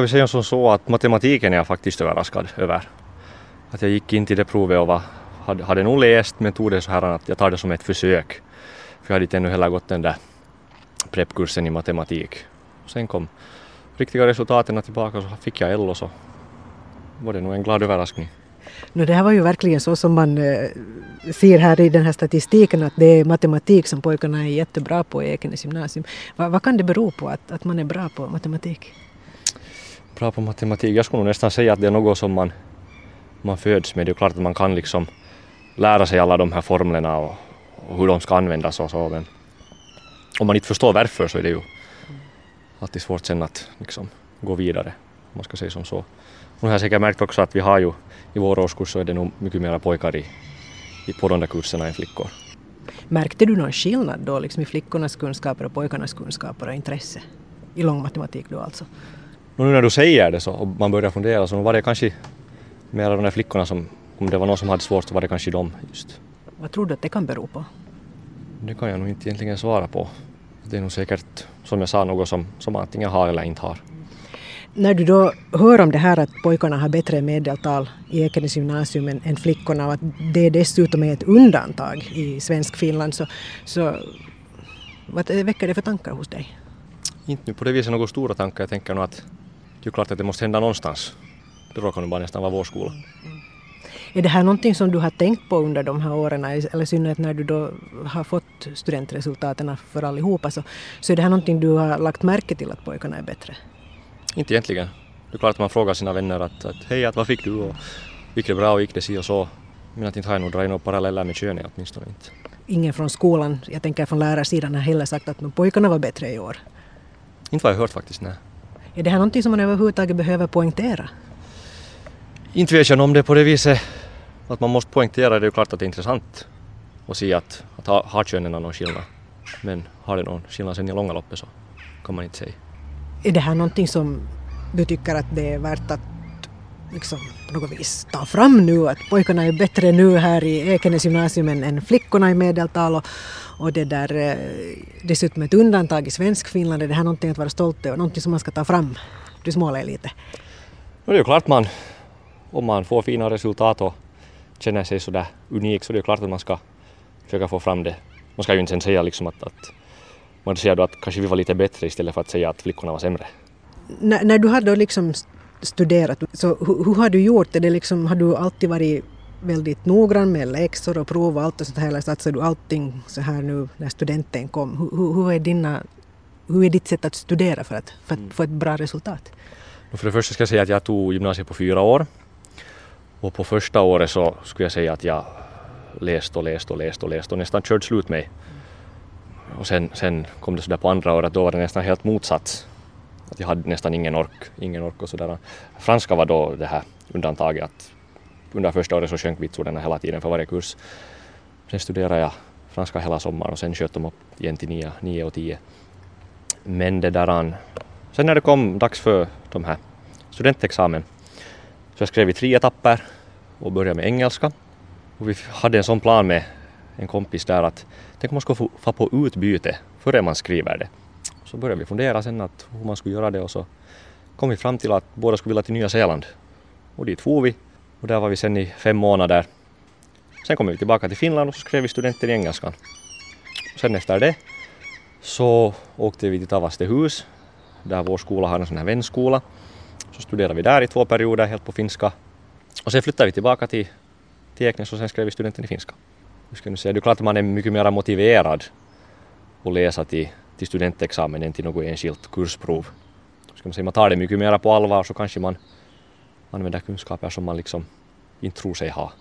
ska vi säga som så att matematiken är jag faktiskt överraskad över. Att jag gick in till det provet och var, hade, hade nog läst men tog det så här att jag tar det som ett försök. För jag hade inte ännu heller gått den där preppkursen i matematik. Sen kom riktiga resultaten tillbaka och så fick jag L och så var det nog en glad överraskning. No, det här var ju verkligen så som man eh, ser här i den här statistiken att det är matematik som pojkarna är jättebra på i Ekenäs gymnasium. Va, vad kan det bero på att, att man är bra på matematik? Bra på matematik? Jag skulle nog nästan säga att det är något som man, man föds med. Det är klart att man kan liksom lära sig alla de här formlerna och, och hur de ska användas och så men om man inte förstår varför så är det ju alltid svårt sen att liksom gå vidare, om man ska säga som så. Och nu har jag säkert märkt också att vi har ju i vår årskurs så är det nog mycket mera pojkar i, i, på de där kurserna än flickor. Märkte du någon skillnad då liksom i flickornas kunskaper och pojkarnas kunskaper och intresse? I lång matematik då alltså? Nu när du säger det så och man börjar fundera så var det kanske mera de där flickorna som, om det var någon som hade svårt så var det kanske de just. Vad tror du att det kan bero på? Det kan jag nog inte egentligen svara på. Det är nog säkert, som jag sa, något som, som antingen har eller inte har. När du då hör om det här att pojkarna har bättre medeltal i Ekenäs gymnasium än, än flickorna och att det dessutom är ett undantag i svensk Finland så, så vad väcker det för tankar hos dig? Inte nu på det viset några stora tankar. Jag tänker nog att det är klart att det måste hända någonstans. Det råkar nu bara nästan vara vår skola. Är det här någonting som du har tänkt på under de här åren, eller i synnerhet när du då har fått studentresultaten för allihopa, så, så är det här någonting du har lagt märke till att pojkarna är bättre? Inte egentligen. Det är klart att man frågar sina vänner att, att hej, att vad fick du och gick det bra och gick det si och så. Men att inte har jag nog dragit några paralleller med könet åtminstone inte. Ingen från skolan, jag tänker från lärarsidan, har heller sagt att pojkarna var bättre i år? Inte vad jag hört faktiskt, nej. Är det här någonting som man överhuvudtaget behöver poängtera? Inte vet jag om det på det viset att man måste poängtera det är ju klart att det är intressant att se att, att ha, har könen någon skillnad. Men har det någon skillnad sen i långa loppet så kan man inte säga. Är det här någonting som du tycker att det är värt att liksom på något vis ta fram nu att pojkarna är bättre nu här i Ekenäs gymnasium än, än flickorna i medeltal och, och det där eh, dessutom ett undantag i svensk Finland. Är det här någonting att vara stolt över, någonting som man ska ta fram? Du småler lite. No, det är ju klart man, om man får fina resultat och känner sig sådär unik så det är klart att man ska försöka få fram det. Man ska ju inte sen säga liksom att, att man säger då att kanske vi var lite bättre istället för att säga att flickorna var sämre. N när du har då liksom studerat, så hur, hur, har du gjort? Är det liksom, har du alltid varit väldigt noggrann med läxor och prov och allt och sånt här eller satsar du allting så här nu när studenten kom? Hur, hur, är, dina, hur är ditt sätt att studera för att, för att mm. få ett bra resultat? För det första ska jag säga att jag tog gymnasiet på fyra år och på första året så skulle jag säga att jag läste och läste och läste och läste och nästan körde slut mig. Och sen, sen kom det sådär på andra året, då var det nästan helt motsatt. Att jag hade nästan ingen ork, ingen ork och sådär. Franska var då det här undantaget att under första året så sjönk vitsorden hela tiden för varje kurs. Sen studerade jag franska hela sommaren och sen sköt de upp igen till nio, nio och tio. Men det där, sen när det kom dags för de här studentexamen så jag skrev i tre etapper och började med engelska. Och vi hade en sån plan med en kompis där att tänk om man skulle få, få på utbyte före man skriver det. Så började vi fundera sen att hur man skulle göra det och så kom vi fram till att båda skulle vilja till Nya Zeeland. Och dit for vi och där var vi sen i fem månader. Sen kom vi tillbaka till Finland och så skrev vi studenter i engelskan. Sen efter det så åkte vi till Tavastehus där vår skola har en sån här vänskola så studerade vi där i två perioder helt på finska. Och sen flyttade vi tillbaka till, till Eknäs och sen skrev vi studenten i finska. Hur ska nu säga, det är klart att man är mycket mer motiverad att läsa till, till studentexamen än till något enskilt kursprov. Ska man, säga, man tar det mycket mer på allvar så kanske man använder kunskaper som man liksom inte tror sig ha.